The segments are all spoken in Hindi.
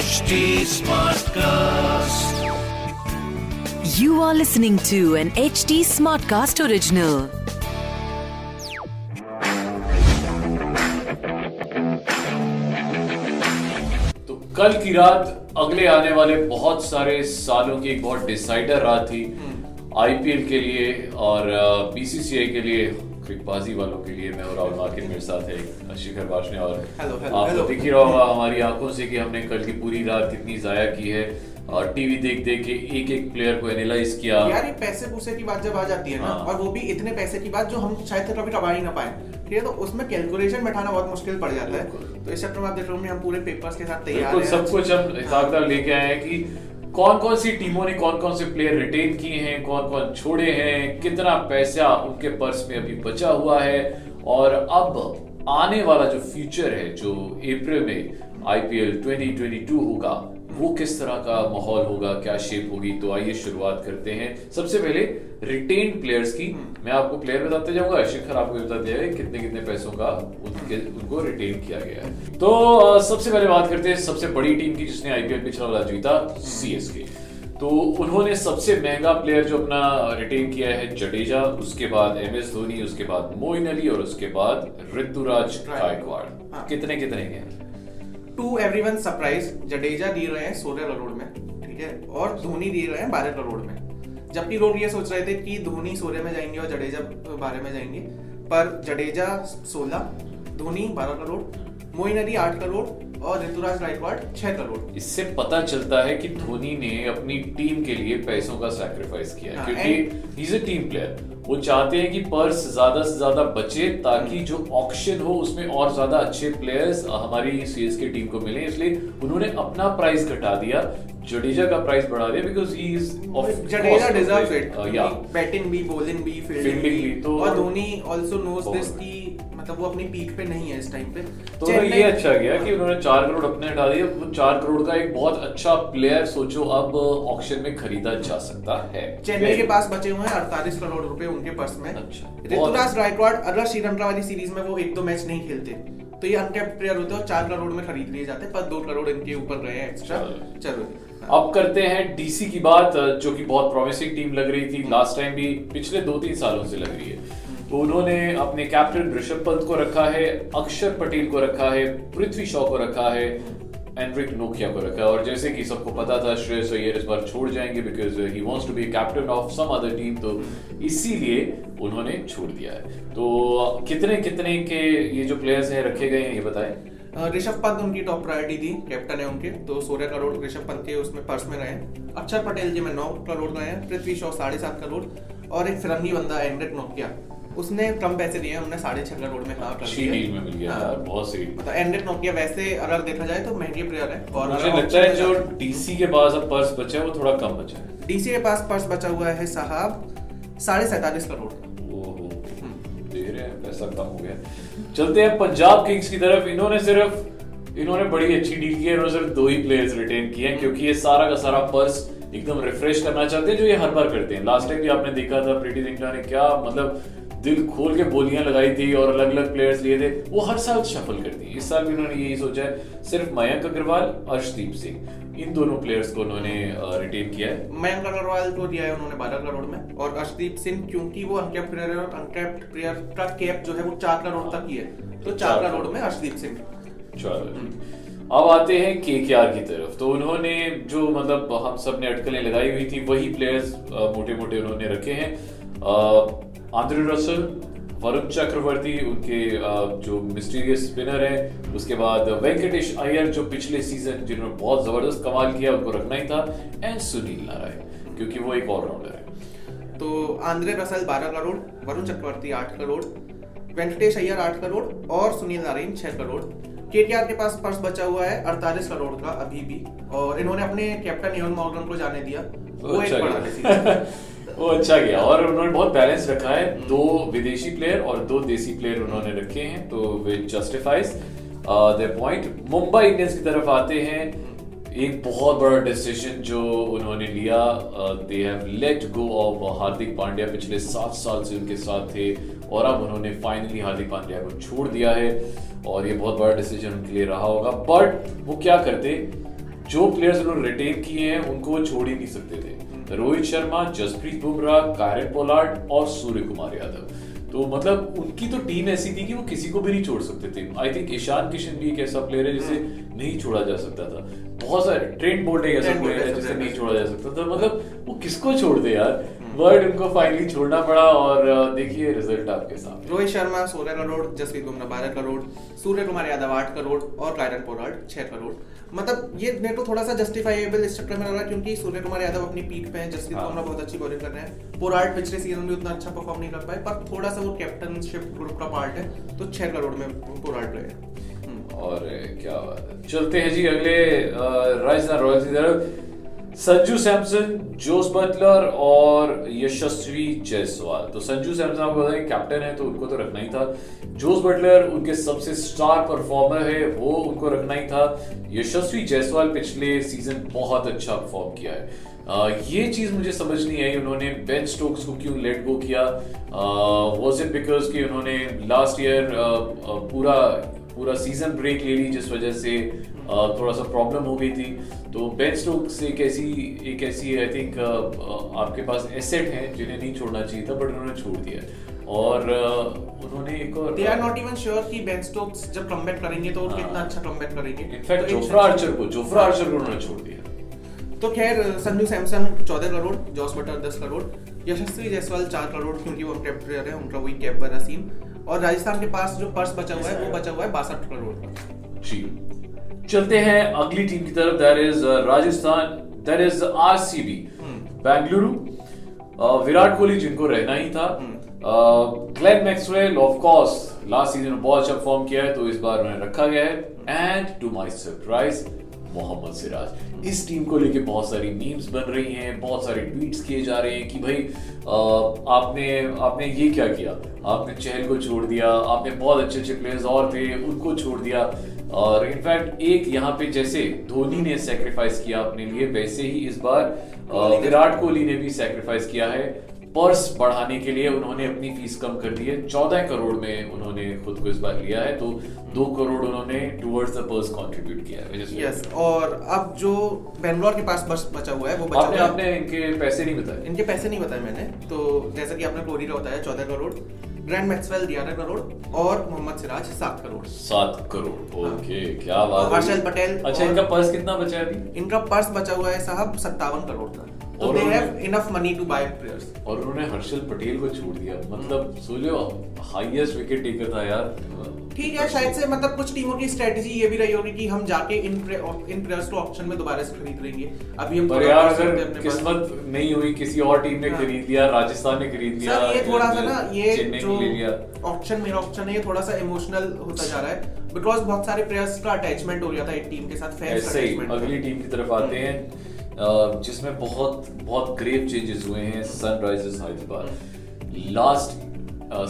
HD Smartcast. You are listening to an HD Smartcast original. तो कल की रात अगले आने वाले बहुत सारे सालों की एक बहुत डिसाइडर रात थी आईपीएल के लिए और बीसीसीआई के लिए क्रिकबाजी वालों के लिए मैं और राहुल मार्किन मेरे साथ है शिखर वाशने और आपको। दिख ही रहा होगा हमारी आँखों से कि हमने कल की पूरी रात कितनी जाया की है और टीवी देख देख के एक एक प्लेयर को एनालाइज किया। यार ये पैसे पूसे की बात जब आ जाती है ना हाँ। और वो भी इतने पैसे की बात जो हम शायद कभी कमा ही ना पाए। ठीक है तो उसमें कैलकुलेशन बैठाना बहुत मुश्किल पड़ जाता है। तो इस चक्कर में आप देख रहे होंगे हम पूरे पेपर्स के साथ तैयार हैं। सब कुछ हम हिसाब किताब लेके आए हैं कि कौन कौन सी टीमों ने कौन कौन से प्लेयर रिटेन किए हैं कौन कौन छोड़े हैं, कितना पैसा उनके पर्स में अभी बचा हुआ है, और अब आने वाला जो फ्यूचर है, जो अप्रैल में आईपीएल 2022 होगा वो किस तरह का माहौल होगा क्या शेप होगी तो आइए शुरुआत करते हैं। सबसे पहले रिटेन प्लेयर्स की मैं आपको प्लेयर बताते जाऊँगा शिखर आपको बताते जाएगा कितने कितने पैसों का उनके उनको रिटेन किया गया है। तो सबसे पहले बात करते हैं सबसे बड़ी टीम की जिसने आईपीएल पिछला वाला जीता सीएसके तो उन्होंने सबसे महँगा प्लेयर जो अपना रिटेन किया है जडेजा उसके बाद एम एस धोनी उसके बाद मोइन अली और उसके बाद ऋतुराज गायकवाड़। हाँ। कितने कितने के to every one surprise Jadeja दे रहे हैं सोलह करोड़ में ठीक है? और धोनी दे रहे हैं बारह करोड़ में जबकि लोग ये सोच रहे थे कि धोनी सोलह में जाएँगे और जडेजा बारह में जाएँगे, पर जडेजा सोलह धोनी बारह करोड़ मोइन अली आठ करोड़ और ऋतुराज गायकवाड़ छह करोड़। इससे पता चलता है कि धोनी ने अपनी टीम के लिए पैसों का सैक्रिफाइस किया है क्योंकि he is a team player वो चाहते हैं कि पर्स ज़्यादा से ज़्यादा बचे ताकि जो ऑक्शन हो उसमें और ज़्यादा अच्छे प्लेयर्स हमारी सीएस की टीम को मिले। इसलिए उन्होंने अपना प्राइस घटा दिया जडेजा का प्राइस बढ़ा दिया because he is of Jadeja deserves it या बैटिंग भी बॉलिंग भी फील्डिंग भी। तो- और धोनी आल्सो नोस दिस कि मतलब वो अपनी पीक पे नहीं है इस टाइम पे। तो ये अच्छा गया कि उन्होंने चार करोड़ अपने हटा दिए। वो चार करोड़ का एक बहुत अच्छा प्लेयर सोचो अब ऑक्शन में खरीदा जा सकता है। चेन्नई के पास बचे हुए हैं अड़तालीस करोड़ रुपए उनके पर्स में। अच्छा, ऋतुराज गायकवाड़ अगर श्रीलंका वाली सीरीज़ में वो एक दो मैच नहीं खेलते। तो ये अनकैप्ड प्लेयर होते और चार करोड़ में खरीद लिए जाते पर दो करोड़ इनके ऊपर गए हैं एक्स्ट्रा चलो। हाँ। अब करते हैं डीसी की बात जो कि बहुत प्रॉमिसिंग टीम लग रही थी। लास्ट टाइम भी पिछले दो तीन सालों से लग रही है। तो उन्होंने अपने कैप्टन ऋषभ पंत को रखा है, अक्षर पटेल को रखा है, पृथ्वी शॉ को रखा है एंड्रिक नोकिया को रखा है। और जैसे कि सबको पता था, श्रेयस अय्यर इस बार छोड़ जाएँगे because he wants to be captain of some other team तो इसीलिए उन्होंने छोड़ दिया है। तो कितने कितने के ये जो प्लेयर्स हैं, रखे गए हैं, ये बताएँ? ऋषभ पंत उनकी टॉप प्रायोरिटी थी कैप्टन है उनके तो सोलह करोड़ ऋषभ पंत के उसमें पर्स में रहे। अक्षर पटेल जी, में नौ करोड़ रहे हैं पृथ्वी शॉ साढ़े सात करोड़, और एक फिरंगी बंदा एंड्रिक नोकिया। उसने कम पैसे दिए हैं उन्हें साढ़े छह करोड़ में हाँ कर दिया। डील में मिल गया हाँ। बहुत सही। मतलब एंड्रिक नोकिया वैसे अगर देखा जाए तो महँगे प्लेयर है और मुझे लगता है जो डीसी के पास अब पर्स बचा है वो थोड़ा कम बचा है। डीसी के पास पर्स बचा हुआ है साहब साढ़े सैतालीस करोड़ ओहो, दे रहे हैं पैसा कम हो गया। चलते हैं पंजाब किंग्स की तरफ़। इन्होंने सिर्फ़ इन्होंने बड़ी अच्छी डील की है इन्होंने सिर्फ़ दो ही प्लेयर्स रिटेन किए हैं क्योंकि ये सारा का सारा पर्स एकदम रिफ्रेश करना चाहते हैं जो ये हर बार करते हैं। लास्ट टाइम भी आपने देखा था प्रीति जिंटा ने क्या मतलब दिल खोल के बोलियाँ लगाई थी और अलग अलग प्लेयर्स लिए थे वो हर साल शफल करती है। इस साल भी उन्होंने यही सोचा है सिर्फ़ मयंक अग्रवाल अर्शदीप सिंह इन दोनों प्लेयर्स को उन्होंने रिटेन किया है। मयंक अग्रवाल को दिया है उन्होंने बारह करोड़ में और अर्शदीप सिंह क्योंकि वो अनकैप्ड प्लेयर है और अनकैप्ड प्लेयर का कैप जो है वो चार करोड़ तक ही है। तो चार चार करोड़ में अर्शदीप सिंह। चलो। अब आते हैं के के आर की तरफ़। तो उन्होंने जो मतलब हम सबने अटकलें लगाई हुई थी वही प्लेयर्स मोटे मोटे उन्होंने रखे हैं। आंद्रे रसल वरुण चक्रवर्ती उनके जो मिस्टीरियस स्पिनर हैं उसके बाद वेंकटेश अय्यर जो पिछले सीज़न जिन्होंने बहुत ज़बरदस्त कमाल किया उनको रखना ही था एंड सुनील नारायण क्योंकि वो एक ऑलराउंडर है। तो आंद्रे रसल बारह करोड़ वरुण चक्रवर्ती आठ करोड़ वेंकटेश अय्यर आठ करोड़ और सुनील नारायण छह करोड़। केटीआर के पास पर्स बचा हुआ है अड़तालीस करोड़ का अभी भी और इन्होंने अपने कैप्टन इवन मॉर्गन को जाने दिया। वो एक अच्छा बड़ा गया। decision वो अच्छा गया। और उन्होंने बहुत बैलेंस रखा है। दो विदेशी प्लेयर और दो देसी प्लेयर उन्होंने रखे हैं तो which justifies their point Mumbai Indians की तरफ़ आते हैं। एक बहुत बड़ा डिसीज़न जो उन्होंने लिया they have let go of Hardik Pandya पिछले सात साल से उनके साथ थे और अब उन्होंने फाइनली हार्दिक पांड्या को छोड़ दिया है और ये बहुत बड़ा डिसीज़न उनके लिए रहा होगा। बट वो क्या करते? जो प्लेयर्स उन्होंने रिटेन किए हैं उनको वो छोड़ ही नहीं सकते थे। रोहित शर्मा जसप्रीत बुमराह कारन पोलार्ड और सूर्य कुमार यादव। तो मतलब उनकी तो टीम ऐसी थी कि वो किसी को भी नहीं छोड़ सकते थे। आई थिंक ईशान किशन भी एक ऐसा प्लेयर है जिसे नहीं छोड़ा जा सकता था। बहुत सारे ट्रेंड बोल्ट एक ऐसा प्लेयर है जिसे नहीं छोड़ा जा सकता था। मतलब वो किसको छोड़ दे यार? बट उनको फाइनली छोड़ना पड़ा और देखिए रिज़ल्ट आपके सामने। रोहित शर्मा सोलह करोड़ जसप्रीत बुमराह बारह करोड़ सूर्य कुमार यादव आठ करोड़ और कायरन पोलार्ड छह करोड़ मतलब ये मेरे को थोड़ा सा जस्टिफाइबल इस चक्कर में लग रहा है क्योंकि सूर्य कुमार यादव अपनी पीक पे है जसप्रीत हाँ। बुमराह बहुत अच्छी बॉलिंग कर रहे हैं। पोलार्ड पिछले सीज़न में उतना अच्छा परफॉर्म नहीं कर पाए पर थोड़ा सा वो कैप्टनशिप ग्रुप का पार्ट है तो छह करोड़ में पोलार्ड रहे। और क्या बात है। चलते हैं जी अगले राजस्थान रॉयल्स की तरफ़। संजू सैमसन जोस बटलर और यशस्वी जायसवाल। तो संजू सैमसन आपको बताएँ कैप्टन है तो उनको तो रखना ही था। जोस बटलर उनके सबसे स्टार परफॉर्मर है वो उनको रखना ही था। यशस्वी जायसवाल पिछले सीज़न बहुत अच्छा परफॉर्म किया है। अ, ये चीज़ मुझे समझ नहीं आई उन्होंने बेन स्टोक्स को क्यों लेट गो किया? वॉज़ इट बिकॉज़ कि उन्होंने लास्ट ईयर पूरा पूरा सीज़न ब्रेक ले ली जिस वजह से थोड़ा सा प्रॉब्लम हो गई थी। तो बेन स्टोक्स एक ऐसी एक ऐसी आई थिंक आपके पास एसेट है जिन्हें नहीं छोड़ना चाहिए था बट उन्होंने छोड़ दिया और उन्होंने एक और they are not even sure कि बेन स्टोक्स जब कमबैक करेंगे तो हाँ। कितना अच्छा कमबैक करेंगे। इनफैक्ट जोफ्रा आर्चर को जोफ्रा आर्चर को उन्होंने छोड़ दिया। तो खैर संजू सैमसन चौदह करोड़ जॉस बटर दस करोड़ यशस्वी जायसवाल चार करोड़ क्योंकि वो कैप प्लेयर है उनका वही कैप वाला सीन और राजस्थान के पास जो पर्स बचा हुआ है वो बचा हुआ है बासठ करोड़ का जी। चलते हैं अगली टीम की तरफ़। That is Rajasthan that is RCB Bengaluru. Virat Kohli जिनको रहना ही था। Glenn Maxwell of course last season में बहुत अच्छा परफॉर्म किया है तो इस बार उन्हें रखा गया है। And to my surprise Mohammed Siraj. इस टीम को लेके बहुत सारी मीम्स बन रही हैं, बहुत सारे ट्वीट्स किए जा रहे हैं कि भाई आपने आपने ये क्या किया? आपने चहल को छोड़ दिया, आपने बहुत अच्छे अच्छे प्लेयर्स और थे, उनको छोड़ दिया। और इनफैक्ट एक यहाँ पे जैसे धोनी ने सेक्रीफाइस किया अपने लिए, वैसे ही इस बार विराट कोहली ने भी सेक्रीफाइस किया है। पर्स बढ़ाने के लिए उन्होंने अपनी फ़ीस कम कर दी है। चौदह करोड़ में उन्होंने खुद को इस बार लिया है तो दो करोड़ उन्होंने टुवर्ड्स द पर्स कंट्रीब्यूट किया है यस और अब जो बेंगलोर के पास बस बचा हुआ है वो बचा आपने हुआ आपने इनके पैसे नहीं बताए। इनके पैसे नहीं बताए मैंने तो जैसा कि आपने कोहली का बताया चौदह करोड़ ग्रैंड मैक्सवेल ग्यारह करोड़ और मोहम्मद सिराज सात करोड़। सात करोड़ ओके क्या बात हर्षल पटेल अच्छा इनका पर्स कितना बचा है अभी? इनका पर्स बचा हुआ है साहब सत्तावन करोड़ का। और दे उन्होंने- have enough money to buy players और उन्होंने हर्षल पटेल को छोड़ दिया। मतलब सोचो हाईएस्ट विकेट टेकर था यार। ठीक है शायद से मतलब कुछ टीमों की स्ट्रेटजी ये भी रही होगी कि हम जाके इन इन प्लेयर्स को ऑप्शन में दोबारा से खरीद लेंगे। अभी हम पर यार अगर किस्मत नहीं हुई किसी और टीम ने हाँ। खरीद लिया राजस्थान ने खरीद लिया सर ये थोड़ा सा ना ये जो ऑप्शन मेरा ऑप्शन है ये थोड़ा सा इमोशनल होता जा रहा है। बिकॉज़ बहुत सारे प्लेयर्स का अटैचमेंट हो गया था एक टीम के साथ फैंस अटैचमेंट अगली टीम की तरफ़ आते हैं। अ, जिसमें बहुत बहुत ग्रेव चेंजेस हुए हैं सनराइजर्स हैदराबाद लास्ट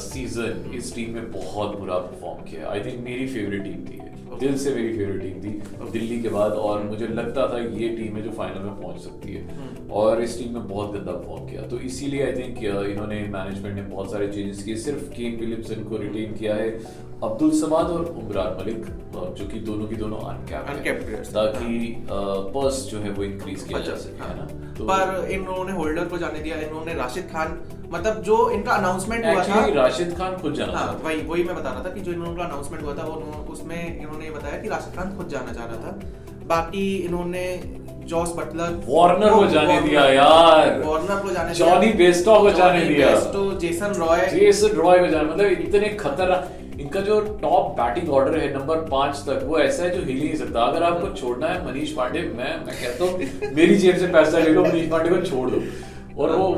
सीज़न इस टीम में बहुत बुरा परफॉर्म किया आई थिंक मेरी फेवरेट टीम थी। दिल से मेरी फेवरेट टीम थी। दिल्ली के बाद और मुझे लगता था ये टीम है जो फाइनल में पहुँच सकती है। और इस टीम में बहुत गंदा परफॉर्म किया। तो इसीलिए आई थिंक इन्होंने मैनेजमेंट ने बहुत सारे चेंजेस किए। सिर्फ़ केन विलियमसन को रिटेन किया है अब्दुल समाद और उमरान मलिक जो कि दोनों की दोनों अनकैप्ड ताकि पर्स जो है वो इंक्रीज किया जा सके है ना? तो पर इन्होंने होल्डर को जाने दिया। इन्होंने राशिद खान मतलब जो इनका अनाउंसमेंट हुआ था राशिद खान खुद जाना हाँ चाहता वही वही मैं बता रहा था कि जो इन्होंने अनाउंसमेंट हुआ था वो उसमें इन्होंने बताया कि राशिद खान खुद जाना चाह रहा था। बाकी इन्होंने जॉस बटलर वार्नर को जाने दिया यार। वार्नर को जाने जॉनी बेस्टो को जाने दिया। Bairstow Jason Roy Jason Roy को जाने मतलब इतने खतरनाक इनका जो टॉप बैटिंग ऑर्डर है नंबर पाँच तक वो ऐसा है जो हिल ही नहीं सकता। अगर आपको छोड़ना है मनीष पांडे मैं मैं कहता हूँ मेरी जेब से पैसा ले लो मनीष पांडे को छोड़ दो। और वो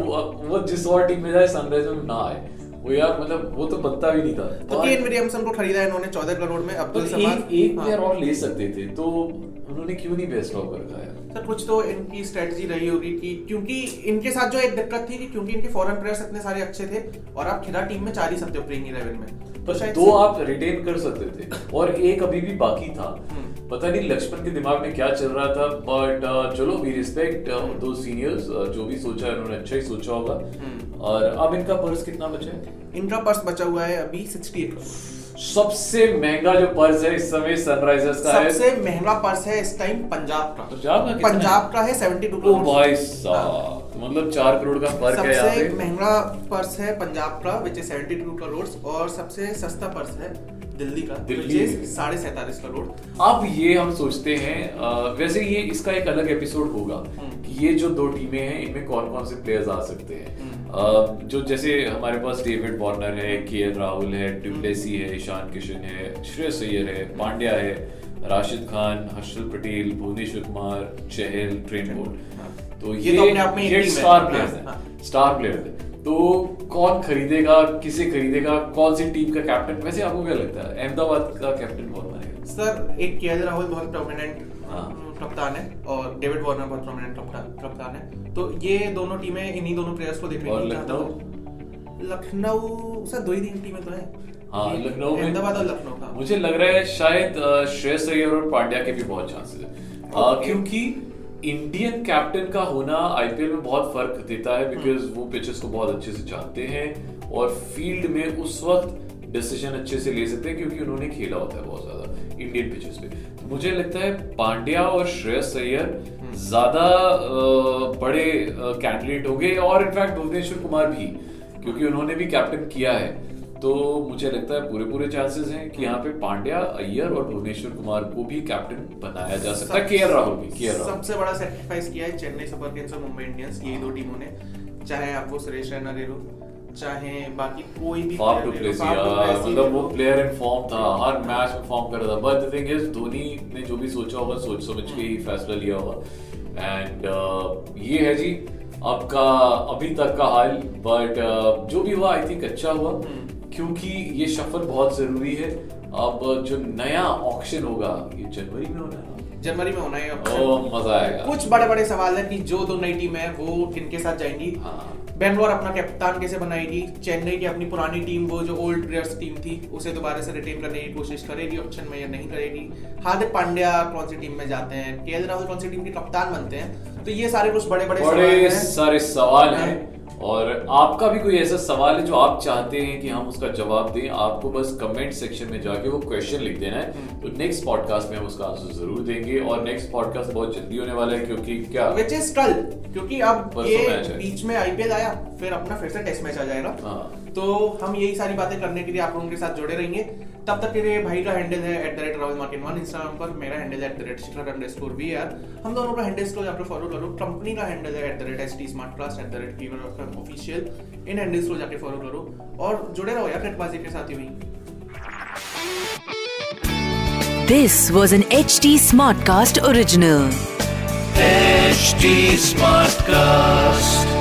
वो जिस और टीम में जाए सनराइजर में ना आए। वो यार मतलब वो तो बनता भी नहीं था। तो केन विलियमसन को खरीदा इन्होंने चौदह करोड़ में तो अब्दुल एक समाद? एक हाँ। प्लेयर और ले सकते थे तो उन्होंने क्यों नहीं बेस्ट ऑफ़ रखा यार सर कुछ तो इनकी स्ट्रेटजी रही होगी कि क्योंकि इनके साथ जो एक दिक्कत थी कि क्योंकि इनके फॉरेन प्लेयर्स इतने सारे अच्छे थे और आप खिला टीम में चार ही सकते हो प्लेइंग इलेवन में। पर शायद दो आप रिटेन कर सकते थे और एक अभी भी बाकी था। हम्म। पता नहीं लक्ष्मण के दिमाग में क्या चल रहा था बट चलो वी रिस्पेक्ट दो सीनियर्स जो भी सोचा है उन्होंने अच्छा ही सोचा होगा। हम्म। और अब इनका पर्स कितना बचा है? इनका पर्स बचा हुआ है अभी 68 करोड़ सबसे महँगा जो पर्स है इस समय सनराइजर्स का है। सबसे महँगा पर्स है इस टाइम पंजाब का। पंजाब का पंजाब का है 72 ओ करोड़ भाई साहब मतलब चार करोड़ का फ़र्क है सबसे महँगा पर्स है पंजाब का विच इज़ 72 करोड़ और सबसे सस्ता पर्स है दिल्ली का दिल्ली। साढ़े सैतालीस करोड़ अब ये हम सोचते हैं वैसे ये इसका एक अलग एपिसोड होगा हम्म। कि ये जो दो टीमें हैं इनमें कौन कौन से प्लेयर्स आ सकते हैं। जो जैसे हमारे पास डेविड वार्नर है के एल राहुल है डुप्लेसी है ईशान किशन है श्रेयस अय्यर है पांड्या है राशिद खान हर्षल पटेल भुवनेश्वर कुमार चहल ट्रेन बोल्ट तो ये ये तो अपने आप में ये स्टार हाँ, प्लेयर्स हैं हाँ। स्टार प्लेयर्स हैं। तो कौन खरीदेगा किसे खरीदेगा कौन सी टीम का कैप्टन वैसे आपको क्या लगता है? अहमदाबाद का कैप्टन कौन बनेगा? सर एक के राहुल बहुत प्रोमिनेंट हाँ। कप्तान है और डेविड वार्नर बहुत प्रोमिनेंट कप्तान है। तो ये दोनों टीमें इन्हीं दोनों प्लेयर्स को देखने और लखनऊ? लखनऊ सर दो ही तीन टीमें तो है। हाँ लखनऊ में अहमदाबाद और लखनऊ का। मुझे लग रहा है शायद श्रेयस अय्यर और पांड्या के भी बहुत चांसेस है। क्योंकि इंडियन कैप्टन का होना आईपीएल में बहुत फ़र्क देता है बिकॉज़ वो पिचेस को बहुत अच्छे से जानते हैं और फ़ील्ड में उस वक्त डिसीज़न अच्छे से ले सकते हैं क्योंकि उन्होंने खेला होता है बहुत ज़्यादा इंडियन पिचेस पे। तो मुझे लगता है पांड्या और श्रेयस सैयर ज़्यादा बड़े कैंडिडेट होंगे और इनफैक्ट भुवनेश्वर कुमार भी, क्योंकि उन्होंने भी कैप्टन किया है। तो मुझे लगता है पूरे पूरे चांसेस हैं कि यहाँ पे पांड्या अय्यर और भुवनेश्वर कुमार को भी कैप्टन बनाया जा सकता है। के राहुल भी के राहुल सबसे बड़ा सेक्रीफाइस किया है चेन्नई सुपर किंग्स और मुंबई इंडियंस ये दो टीमों ने। चाहे आप वो सुरेश रैना ले लो चाहे बाकी कोई भी player टू प्लेस मतलब वो प्लेयर इन फॉर्म था हर मैच में फॉर्म कर रहा था। But the thing is Dhoni ने जो भी सोचा होगा सोच समझ के ही फैसला लिया होगा। एंड ये है जी आपका अभी तक का हाल। बट जो भी हुआ आई थिंक अच्छा हुआ। क्योंकि ये शफल बहुत ज़रूरी है। अब जो नया ऑक्शन होगा ये जनवरी में होना है। जनवरी में होना है ओ मज़ा आएगा। कुछ बड़े बड़े सवाल है कि जो दो नई टीम है वो किनके साथ जाएँगी? हाँ। बेंगलोर अपना कप्तान कैसे बनाएगी? चेन्नई की अपनी पुरानी टीम वो जो ओल्ड प्लेयर्स टीम थी उसे दोबारा से रिटेन करने की कोशिश करेगी ऑप्शन में या नहीं करेगी? हार्दिक पांड्या कौन सी टीम में जाते हैं? के राहुल कौन सी टीम के कप्तान बनते हैं? तो ये सारे कुछ बड़े बड़े सवाल बड़े हैं। सारे सवाल हैं। और आपका भी कोई ऐसा सवाल है जो आप चाहते हैं कि हम उसका जवाब दें आपको बस कमेंट सेक्शन में जाके वो क्वेश्चन लिख देना है। तो नेक्स्ट पॉडकास्ट में हम उसका आंसर ज़रूर देंगे और नेक्स्ट पॉडकास्ट बहुत जल्दी होने वाला है क्योंकि क्या विच इज़ कल क्योंकि अब ये बीच में आईपीएल आया फिर अपना फिर से टेस्ट मैच आ जाएगा। हाँ। तो हम यही सारी बातें करने के लिए आप लोगों के साथ जुड़े रहेंगे। तब तक के लिए भाई का हैंडल है at the rate Rahul Martin one Instagram पर मेरा हैंडल है at the rate Shikhar under score we are हम दोनों का हैंडल्स को जाकर फॉलो करो। कंपनी का हैंडल है at the rate S T smart class at the rate fever official in handles को जाके फॉलो करो। और जुड़े रहो यार नेटबाजी के साथ ही। This was an HT Smartcast original. HD Smartcast.